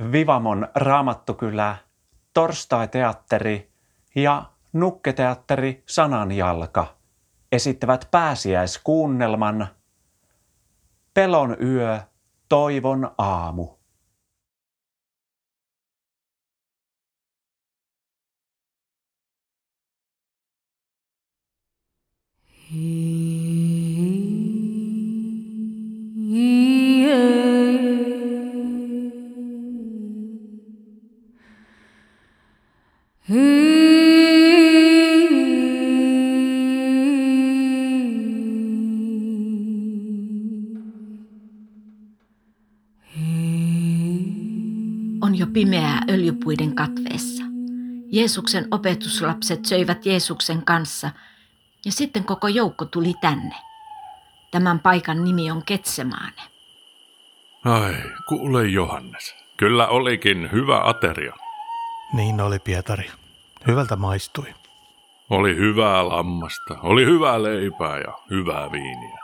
Vivamon Raamattukylä, Torstai-teatteri ja Nukketeatteri Sananjalka esittävät pääsiäiskuunnelman Pelon yö, toivon aamu. On jo pimeää öljypuiden katveessa. Jeesuksen opetuslapset söivät Jeesuksen kanssa ja sitten koko joukko tuli tänne. Tämän paikan nimi on Ketsemaane. Ai, kuule Johannes. Kyllä olikin hyvä ateria. Niin oli Pietari. Hyvältä maistui. Oli hyvää lammasta, oli hyvää leipää ja hyvää viiniä.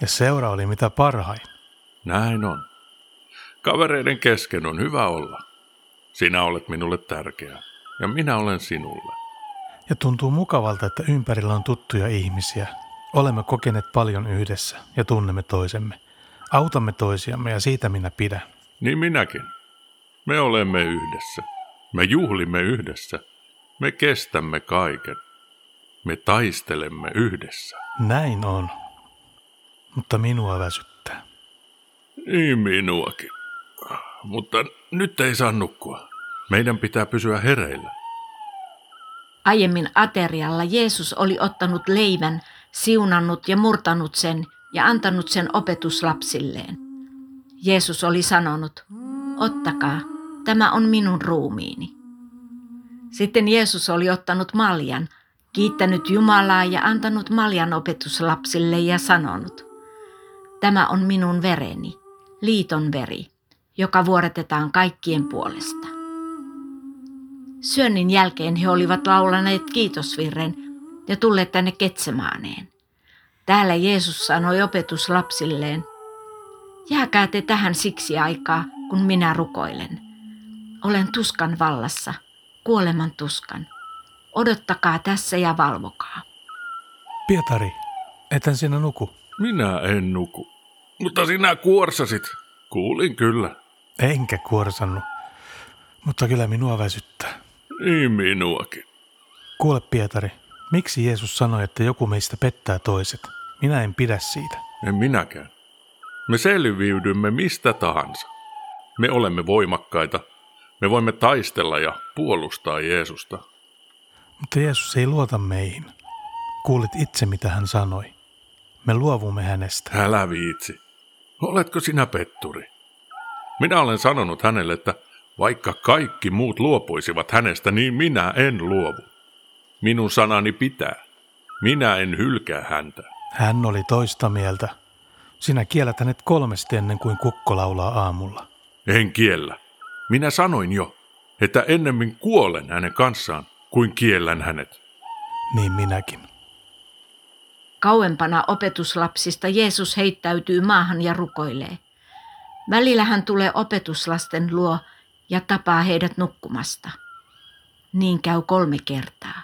Ja seura oli mitä parhain. Näin on. Kavereiden kesken on hyvä olla. Sinä olet minulle tärkeä ja minä olen sinulle. Ja tuntuu mukavalta, että ympärillä on tuttuja ihmisiä. Olemme kokeneet paljon yhdessä ja tunnemme toisemme. Autamme toisiamme ja siitä minä pidän. Niin minäkin. Me olemme yhdessä. Me juhlimme yhdessä. Me kestämme kaiken. Me taistelemme yhdessä. Näin on. Mutta minua väsyttää. Niin minuakin. Mutta nyt ei saa nukkua. Meidän pitää pysyä hereillä. Aiemmin aterialla Jeesus oli ottanut leivän, siunannut ja murtanut sen ja antanut sen opetuslapsilleen. Jeesus oli sanonut, ottakaa, tämä on minun ruumiini. Sitten Jeesus oli ottanut maljan, kiittänyt Jumalaa ja antanut maljan opetuslapsille ja sanonut, tämä on minun vereni, liiton veri, joka vuoretetaan kaikkien puolesta. Syönnin jälkeen he olivat laulaneet kiitosvirren ja tulleet tänne Ketsemaaneen. Täällä Jeesus sanoi opetuslapsilleen, jääkää te tähän siksi aikaa, kun minä rukoilen. Olen tuskan vallassa, kuoleman tuskan. Odottakaa tässä ja valvokaa. Pietari, etän sinä nuku? Minä en nuku. Mutta sinä kuorsasit. Kuulin kyllä. Enkä kuorsannut, mutta kyllä minua väsyttää. Niin minuakin. Kuule Pietari, miksi Jeesus sanoi, että joku meistä pettää toiset? Minä en pidä siitä. En minäkään. Me selviydymme mistä tahansa. Me olemme voimakkaita. Me voimme taistella ja puolustaa Jeesusta. Mutta Jeesus ei luota meihin. Kuulit itse, mitä hän sanoi. Me luovumme hänestä. Älä viitsi. Oletko sinä petturi? Minä olen sanonut hänelle, että vaikka kaikki muut luopuisivat hänestä, niin minä en luovu. Minun sanani pitää. Minä en hylkää häntä. Hän oli toista mieltä. Sinä kiellät hänet kolmesti ennen kuin kukko laulaa aamulla. En kiellä. Minä sanoin jo, että ennemmin kuolen hänen kanssaan kuin kiellän hänet. Niin minäkin. Kauempana opetuslapsista Jeesus heittäytyy maahan ja rukoilee. Välillä hän tulee opetuslasten luo ja tapaa heidät nukkumasta. Niin käy kolme kertaa.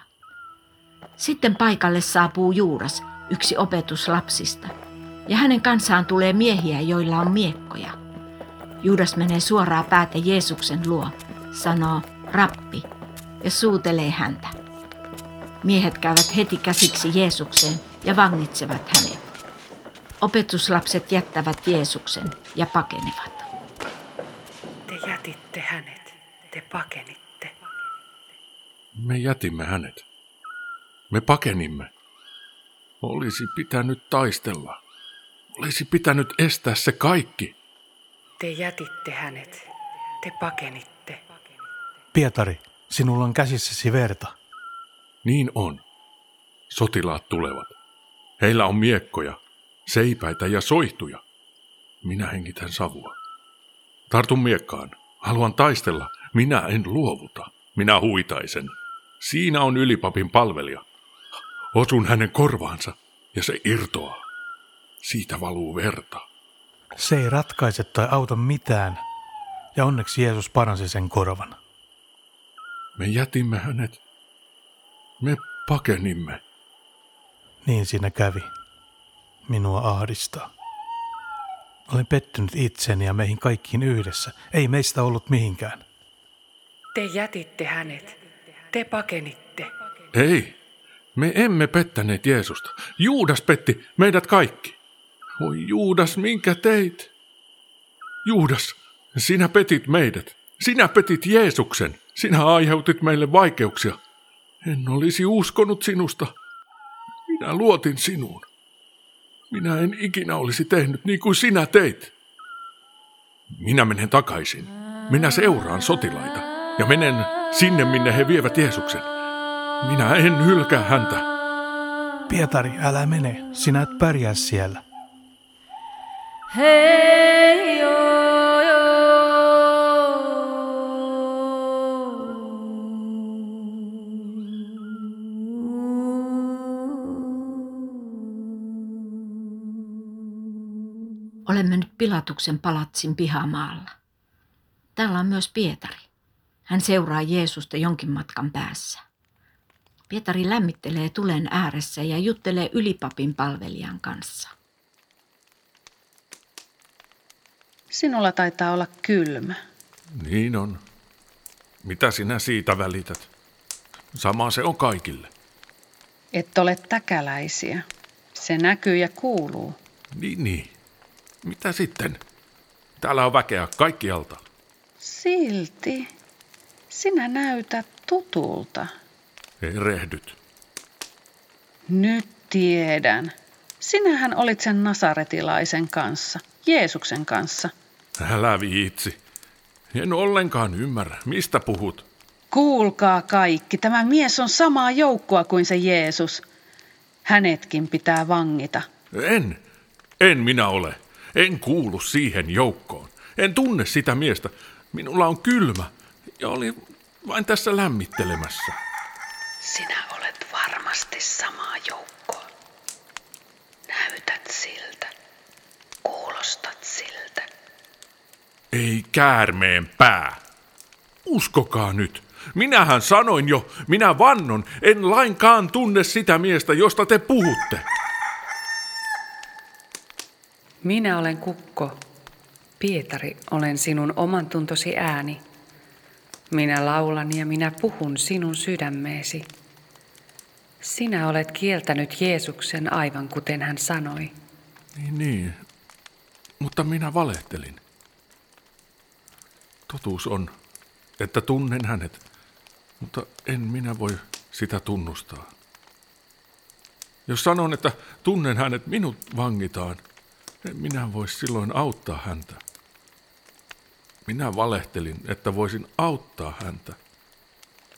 Sitten paikalle saapuu Juudas, yksi opetuslapsista, ja hänen kanssaan tulee miehiä, joilla on miekkoja. Juudas menee suoraan päätä Jeesuksen luo, sanoo, rappi, ja suutelee häntä. Miehet käyvät heti käsiksi Jeesukseen ja vangitsevat hänet. Opetuslapset jättävät Jeesuksen ja pakenevat. Te jätitte hänet, te pakenitte. Me jätimme hänet. Me pakenimme. Olisi pitänyt taistella. Olisi pitänyt estää se kaikki. Te jätitte hänet, te pakenitte. Pietari, sinulla on käsissäsi verta. Niin on. Sotilaat tulevat. Heillä on miekkoja, seipäitä ja soihtuja. Minä hengitän savua. Tartun miekkaan. Haluan taistella. Minä en luovuta. Minä huitaisen. Siinä on ylipapin palvelija. Osun hänen korvaansa ja se irtoaa. Siitä valuu verta. Se ei ratkaise tai auta mitään. Ja onneksi Jeesus paransi sen korvan. Me jätimme hänet. Me pakenimme. Niin siinä kävi. Minua ahdistaa. Olen pettynyt itseni ja meihin kaikkiin yhdessä. Ei meistä ollut mihinkään. Te jätitte hänet. Te pakenitte. Ei, me emme pettäneet Jeesusta. Juudas petti meidät kaikki. Voi Juudas, minkä teit? Juudas, sinä petit meidät. Sinä petit Jeesuksen. Sinä aiheutit meille vaikeuksia. En olisi uskonut sinusta. Minä luotin sinuun. Minä en ikinä olisi tehnyt niin kuin sinä teit. Minä menen takaisin. Minä seuraan sotilaita ja menen sinne, minne he vievät Jeesuksen. Minä en hylkää häntä. Pietari, älä mene. Sinä et pärjää siellä. Olemme nyt Pilatuksen palatsin pihamaalla. Täällä on myös Pietari. Hän seuraa Jeesusta jonkin matkan päässä. Pietari lämmittelee tulen ääressä ja juttelee ylipapin palvelijan kanssa. Sinulla taitaa olla kylmä. Niin on. Mitä sinä siitä välität? Sama se on kaikille. Et ole täkäläisiä. Se näkyy ja kuuluu. Niin, niin. Mitä sitten? Täällä on väkeä kaikkialta. Silti sinä näytät tutulta. Erehdyt. Nyt tiedän. Sinähän olit sen nasaretilaisen kanssa, Jeesuksen kanssa. Älä viitsi. En ollenkaan ymmärrä, mistä puhut. Kuulkaa kaikki, tämä mies on samaa joukkoa kuin se Jeesus. Hänetkin pitää vangita. En. En minä ole. En kuulu siihen joukkoon. En tunne sitä miestä. Minulla on kylmä ja olin vain tässä lämmittelemässä. Sinä olet varmasti samaa joukkoa. Näytät siltä. Kuulostat. Ei käärmeen pää. Uskokaa nyt. Minähän sanoin jo, minä vannon, en lainkaan tunne sitä miestä, josta te puhutte. Minä olen kukko. Pietari, olen sinun oman tuntosi ääni. Minä laulan ja minä puhun sinun sydämeesi. Sinä olet kieltänyt Jeesuksen aivan kuten hän sanoi. Niin, niin. Mutta minä valehtelin. Totuus on, että tunnen hänet, mutta en minä voi sitä tunnustaa. Jos sanon, että tunnen hänet, minut vangitaan. En minä voi silloin auttaa häntä. Minä valehtelin, että voisin auttaa häntä.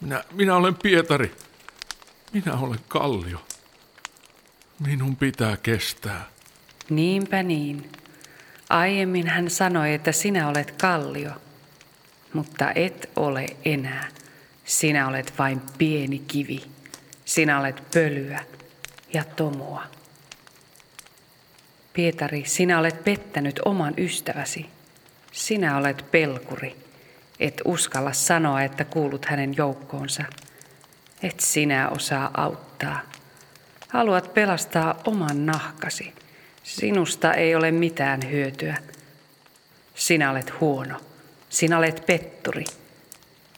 Minä, minä olen Pietari. Minä olen Kallio. Minun pitää kestää. Niinpä niin. Aiemmin hän sanoi, että sinä olet kallio, mutta et ole enää. Sinä olet vain pieni kivi. Sinä olet pölyä ja tomua. Pietari, sinä olet pettänyt oman ystäväsi. Sinä olet pelkuri. Et uskalla sanoa, että kuulut hänen joukkoonsa. Et sinä osaa auttaa. Haluat pelastaa oman nahkasi. Sinusta ei ole mitään hyötyä. Sinä olet huono. Sinä olet petturi.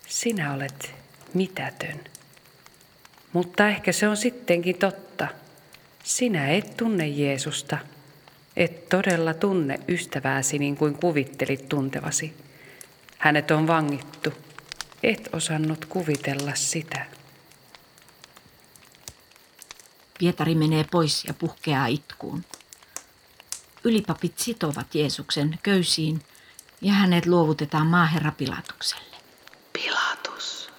Sinä olet mitätön. Mutta ehkä se on sittenkin totta. Sinä et tunne Jeesusta. Et todella tunne ystävääsi niin kuin kuvittelit tuntevasi. Hänet on vangittu. Et osannut kuvitella sitä. Pietari menee pois ja puhkeaa itkuun. Ylipapit sitovat Jeesuksen köysiin ja hänet luovutetaan maaherra Pilatukselle. Pilatus,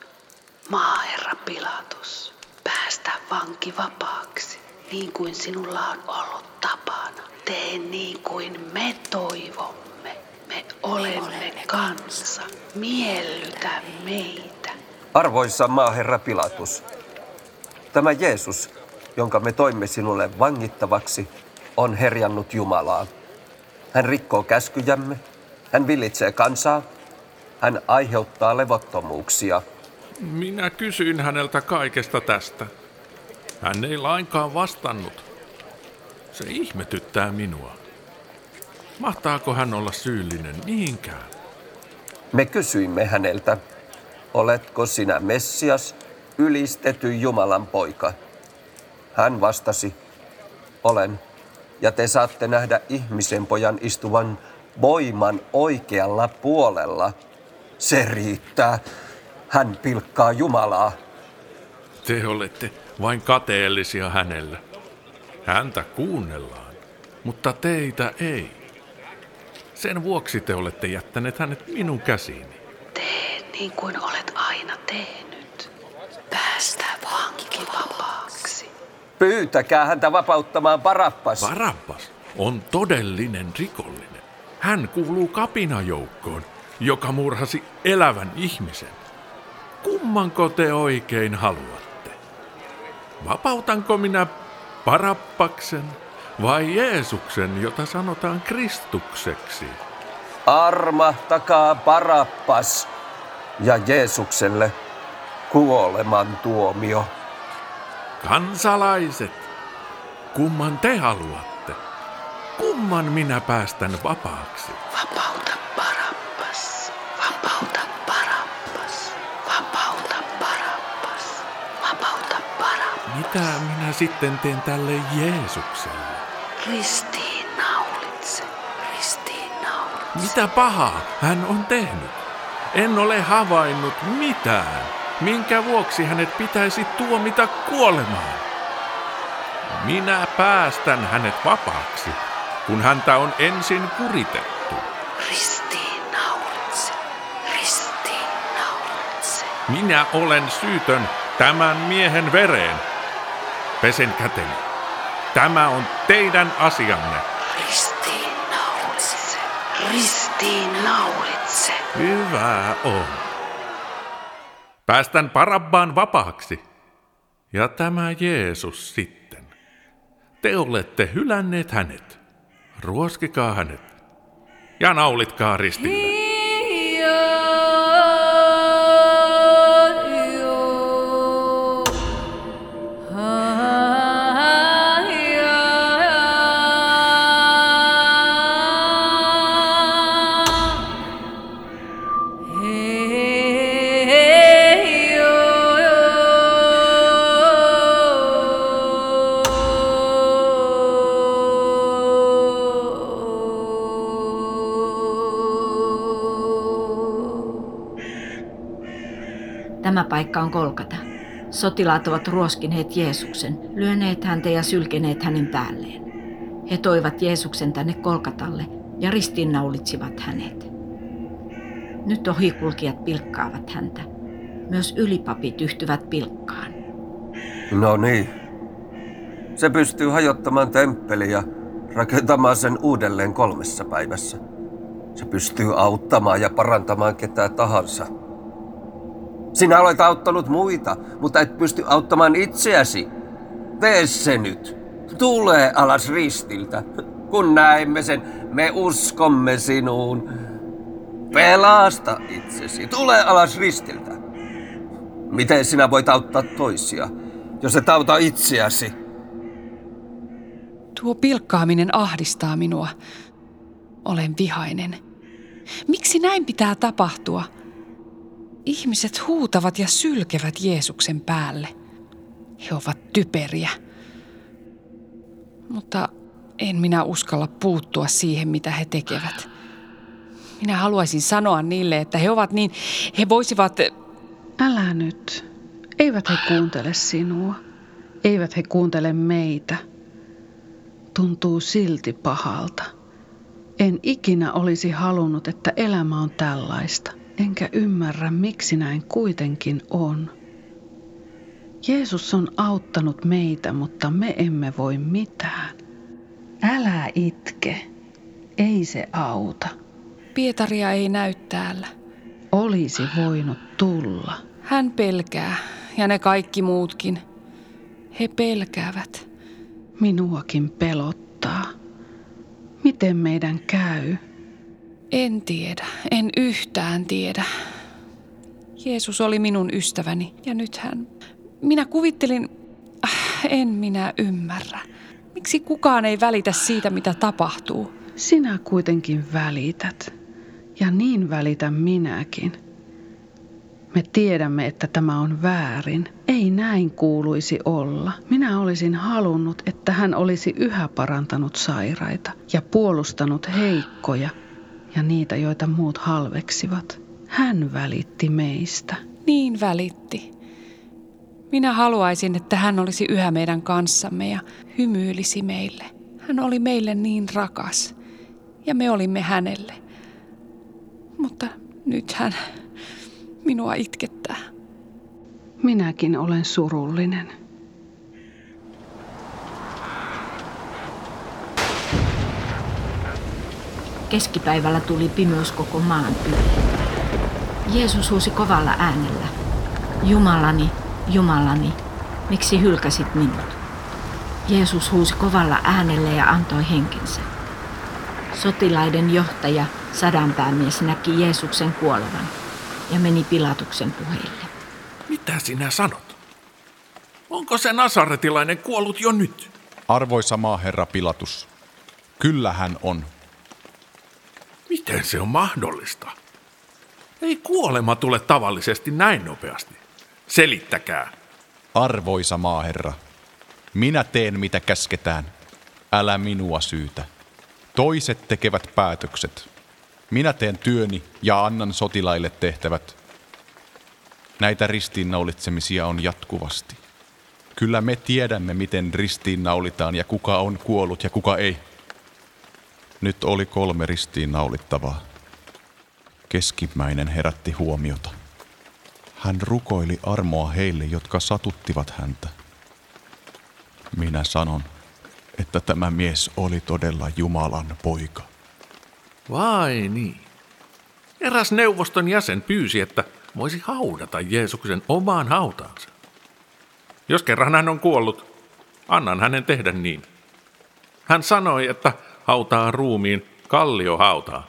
maaherra Pilatus, päästä vanki vapaaksi, niin kuin sinulla on ollut tapana. Tee niin kuin me toivomme. Me olemme kansa. Miellytä meitä. Arvoisa maaherra Pilatus, tämä Jeesus, jonka me toimme sinulle vangittavaksi, on herjannut Jumalaa. Hän rikkoo käskyjämme, hän villitsee kansaa, hän aiheuttaa levottomuuksia. Minä kysyin häneltä kaikesta tästä. Hän ei lainkaan vastannut. Se ihmetyttää minua. Mahtaako hän olla syyllinen niinkään? Me kysyimme häneltä, oletko sinä Messias, ylistetty Jumalan poika? Hän vastasi, olen, ja te saatte nähdä ihmisen pojan istuvan voiman oikealla puolella. Se riittää. Hän pilkkaa Jumalaa. Te olette vain kateellisia hänellä. Häntä kuunnellaan, mutta teitä ei. Sen vuoksi te olette jättäneet hänet minun käsiini. Tee niin kuin olet aina tehnyt. Päästä vanki vapaaksi. Pyytäkää häntä vapauttamaan Parappas. Barabas on todellinen rikollinen. Hän kuuluu kapinajoukkoon, joka murhasi elävän ihmisen. Kummanko te oikein haluatte? Vapautanko minä Parappaksen vai Jeesuksen, jota sanotaan Kristukseksi? Armahtakaa Parappas ja Jeesukselle kuoleman tuomio. Kansalaiset, kumman te haluatte? Kumman minä päästän vapaaksi? Vapauta Parappas. Vapauta Parappas. Vapauta Parappas. Vapauta Parappas. Mitä minä sitten teen tälle Jeesukselle? Ristiin naulitse. Ristiin naulitse. Mitä pahaa hän on tehnyt? En ole havainnut mitään, minkä vuoksi hänet pitäisi tuomita kuolemaan. Minä päästän hänet vapaaksi, kun häntä on ensin kuritettu. Ristiin naulitse. Ristiin naulitse. Minä olen syytön tämän miehen vereen. Pesen käteni. Tämä on teidän asianne. Ristiin naulitse. Ristiin naulitse. Hyvä on. Päästän Parabbaan vapaaksi. Ja tämä Jeesus sitten. Te olette hylänneet hänet. Ruoskikaa hänet. Ja naulitkaa ristille. Tämä paikka on Kolkata. Sotilaat ovat ruoskineet Jeesuksen, lyöneet häntä ja sylkeneet hänen päälleen. He toivat Jeesuksen tänne Kolkatalle ja ristiinnaulitsivat hänet. Nyt ohikulkijat pilkkaavat häntä. Myös ylipapit yhtyvät pilkkaan. No niin. Se pystyy hajottamaan temppeliä ja rakentamaan sen uudelleen kolmessa päivässä. Se pystyy auttamaan ja parantamaan ketä tahansa. Sinä olet auttanut muita, mutta et pysty auttamaan itseäsi. Tee se nyt. Tule alas ristiltä. Kun näemme sen, me uskomme sinuun. Pelasta itsesi. Tule alas ristiltä. Miten sinä voit auttaa toisia, jos et auta itseäsi? Tuo pilkkaaminen ahdistaa minua. Olen vihainen. Miksi näin pitää tapahtua? Ihmiset huutavat ja sylkevät Jeesuksen päälle. He ovat typeriä. Mutta en minä uskalla puuttua siihen, mitä he tekevät. Minä haluaisin sanoa niille, että he ovat niin, he voisivat... Älä nyt. Eivät he kuuntele sinua. Eivät he kuuntele meitä. Tuntuu silti pahalta. En ikinä olisi halunnut, että elämä on tällaista. Enkä ymmärrä, miksi näin kuitenkin on. Jeesus on auttanut meitä, mutta me emme voi mitään. Älä itke. Ei se auta. Pietaria ei näy täällä. Olisi voinut tulla. Hän pelkää ja ne kaikki muutkin. He pelkäävät. Minuakin pelottaa. Miten meidän käy? En tiedä, en yhtään tiedä. Jeesus oli minun ystäväni ja nyt hän... Minä kuvittelin... Äh, en minä ymmärrä. Miksi kukaan ei välitä siitä, mitä tapahtuu? Sinä kuitenkin välität. Ja niin välitän minäkin. Me tiedämme, että tämä on väärin. Ei näin kuuluisi olla. Minä olisin halunnut, että hän olisi yhä parantanut sairaita ja puolustanut heikkoja ja niitä, joita muut halveksivat. Hän välitti meistä. Niin välitti. Minä haluaisin, että hän olisi yhä meidän kanssamme ja hymyilisi meille. Hän oli meille niin rakas ja me olimme hänelle. Mutta nyt hän minua itkettää. Minäkin olen surullinen. Keskipäivällä tuli pimous koko maan yli. Jeesus huusi kovalla äänellä. Jumalani, Jumalani, miksi hylkäsit minut? Jeesus huusi kovalla äänellä ja antoi henkensä. Sotilaiden johtaja, sadanpäämies, näki Jeesuksen kuolevan ja meni Pilatuksen puheille. Mitä sinä sanot? Onko se nasaretilainen kuollut jo nyt? Arvoisa maaherra Pilatus, kyllä hän on. Miten se on mahdollista? Ei kuolema tule tavallisesti näin nopeasti. Selittäkää. Arvoisa maaherra, minä teen mitä käsketään. Älä minua syytä. Toiset tekevät päätökset. Minä teen työni ja annan sotilaille tehtävät. Näitä ristiinnaulitsemisia on jatkuvasti. Kyllä me tiedämme, miten ristiinnaulitaan ja kuka on kuollut ja kuka ei. Nyt oli kolme ristiinnaulittavaa. Keskimmäinen herätti huomiota. Hän rukoili armoa heille, jotka satuttivat häntä. Minä sanon, että tämä mies oli todella Jumalan poika. Vai niin. Eräs neuvoston jäsen pyysi, että voisi haudata Jeesuksen omaan hautaansa. Jos kerran hän on kuollut, annan hänen tehdä niin. Hän sanoi, että hautaa ruumiin kalliohautaa.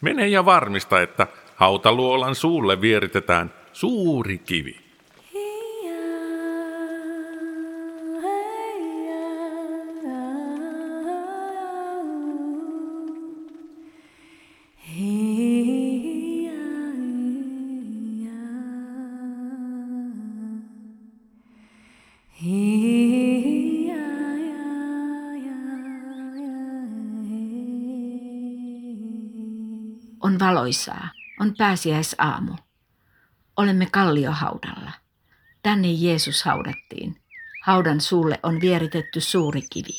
Mene ja varmista, että hautaluolan suulle vieritetään suuri kivi. Valoisaa, on pääsiäisaamu. Olemme kalliohaudalla. Tänne Jeesus haudattiin. Haudan suulle on vieritetty suuri kivi.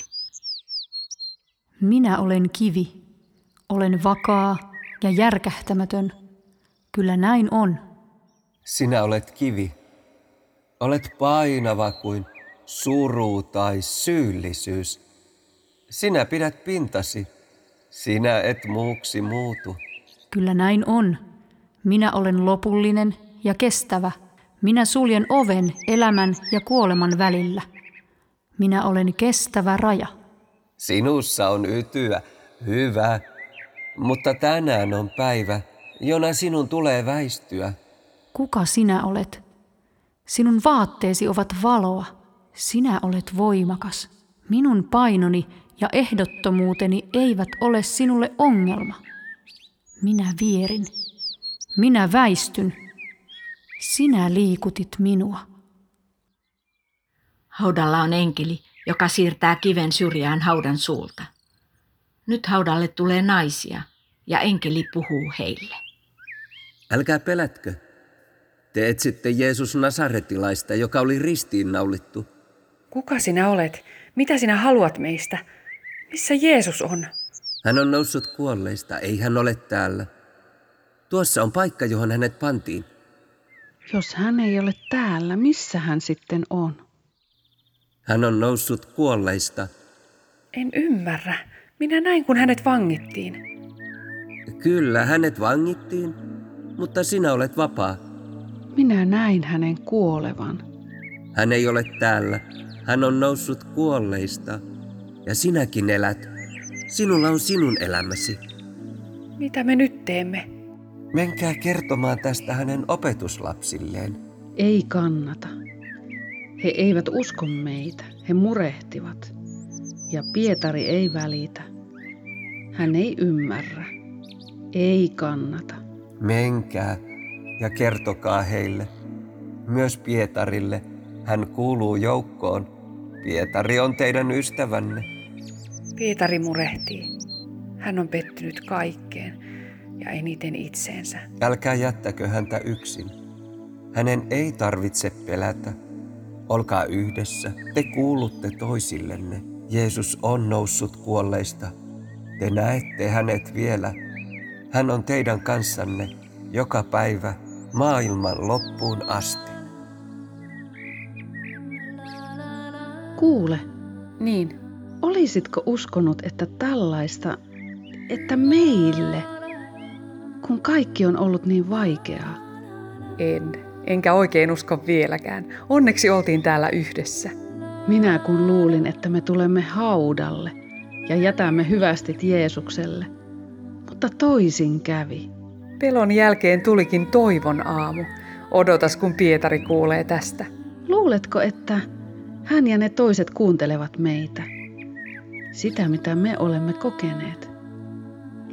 Minä olen kivi. Olen vakaa ja järkähtämätön. Kyllä näin on. Sinä olet kivi. Olet painava kuin suru tai syyllisyys. Sinä pidät pintasi. Sinä et muuksi muutu. Kyllä näin on. Minä olen lopullinen ja kestävä. Minä suljen oven elämän ja kuoleman välillä. Minä olen kestävä raja. Sinussa on ytyä, hyvä. Mutta tänään on päivä, jona sinun tulee väistyä. Kuka sinä olet? Sinun vaatteesi ovat valoa. Sinä olet voimakas. Minun painoni ja ehdottomuuteni eivät ole sinulle ongelma. Minä vierin. Minä väistyn. Sinä liikutit minua. Haudalla on enkeli, joka siirtää kiven syrjään haudan suulta. Nyt haudalle tulee naisia ja enkeli puhuu heille. Älkää pelätkö. Te etsitte Jeesus Nasaretilaista, joka oli ristiinnaulittu. Kuka sinä olet? Mitä sinä haluat meistä? Missä Jeesus on? Hän on noussut kuolleista, ei hän ole täällä. Tuossa on paikka, johon hänet pantiin. Jos hän ei ole täällä, missä hän sitten on? Hän on noussut kuolleista. En ymmärrä. Minä näin, kun hänet vangittiin. Kyllä, hänet vangittiin, mutta sinä olet vapaa. Minä näin hänen kuolevan. Hän ei ole täällä. Hän on noussut kuolleista. Ja sinäkin elät. Sinulla on sinun elämäsi. Mitä me nyt teemme? Menkää kertomaan tästä hänen opetuslapsilleen. Ei kannata. He eivät usko meitä, he murehtivat. Ja Pietari ei välitä. Hän ei ymmärrä. Ei kannata. Menkää ja kertokaa heille. Myös Pietarille. Hän kuuluu joukkoon. Pietari on teidän ystävänne. Pietari murehtii. Hän on pettynyt kaikkeen ja eniten itseensä. Älkää jättäkö häntä yksin. Hänen ei tarvitse pelätä. Olkaa yhdessä. Te kuulutte toisillenne. Jeesus on noussut kuolleista. Te näette hänet vielä. Hän on teidän kanssanne joka päivä maailman loppuun asti. Kuule, Niin, olisitko uskonut, että tällaista, että meille, kun kaikki on ollut niin vaikeaa, en. Enkä oikein usko vieläkään. Onneksi oltiin täällä yhdessä. minä kun luulin, että me tulemme haudalle ja jätämme hyvästit Jeesukselle, mutta toisin kävi. Pelon jälkeen tulikin toivon aamu. Odotas, kun Pietari kuulee tästä. Luuletko, että hän ja ne toiset kuuntelevat meitä? Sitä, mitä me olemme kokeneet.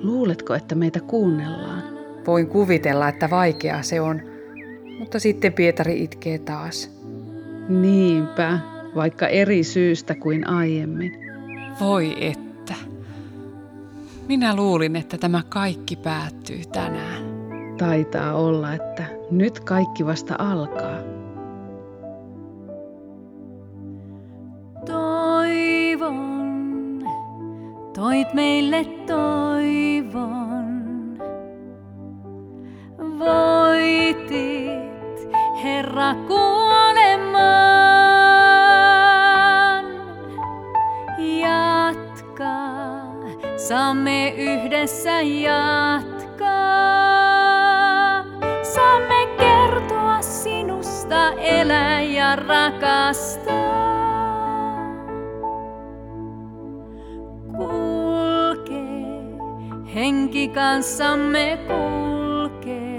Luuletko, että meitä kuunnellaan? Voin kuvitella, että vaikeaa se on, mutta sitten Pietari itkee taas. Niinpä, vaikka eri syystä kuin aiemmin. Voi että. Minä luulin, että tämä kaikki päättyy tänään. Taitaa olla, että nyt kaikki vasta alkaa. Toit meille toivon. Voitit, Herra, kuolemaan. Jatka, saamme yhdessä jatkaa. Saamme kertoa sinusta, elää ja rakastaa. Henki kanssamme kulkee.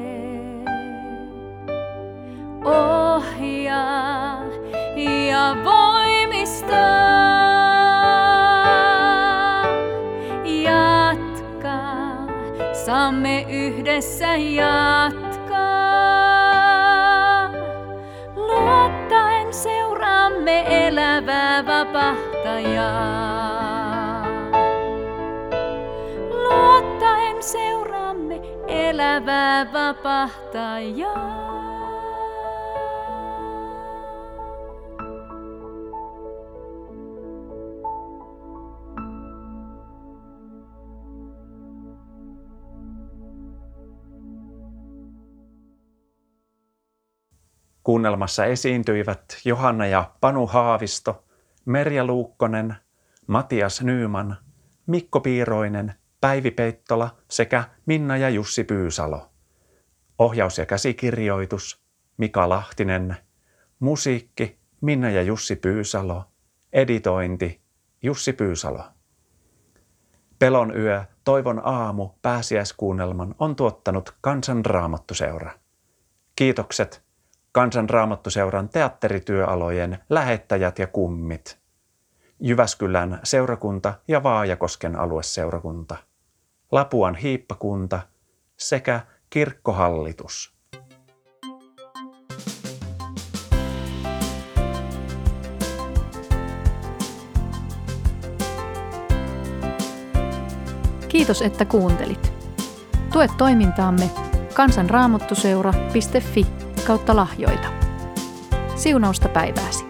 Ohjaa ja voimistaa. Saamme yhdessä jatkaa. Luottaen seuraamme elävää vapahtajaa. Elävää vapahtajaa. Kuunnelmassa esiintyivät Johanna ja Panu Haavisto, Merja Luukkonen, Matias Nyyman, Mikko Piiroinen, Päivi Peittola sekä Minna ja Jussi Pyysalo. Ohjaus ja käsikirjoitus Mika Lahtinen, musiikki Minna ja Jussi Pyysalo, editointi Jussi Pyysalo. Pelon yö, toivon aamu, pääsiäiskuunnelman on tuottanut Kansanraamattuseura. Kiitokset Kansanraamattuseuran teatterityöalojen lähettäjät ja kummit. Jyväskylän seurakunta ja Vaajakosken alueseurakunta, Lapuan hiippakunta sekä kirkkohallitus. Kiitos, että kuuntelit. Tue toimintaamme kansanraamattuseura.fi kautta lahjoita. Siunausta päivääsi.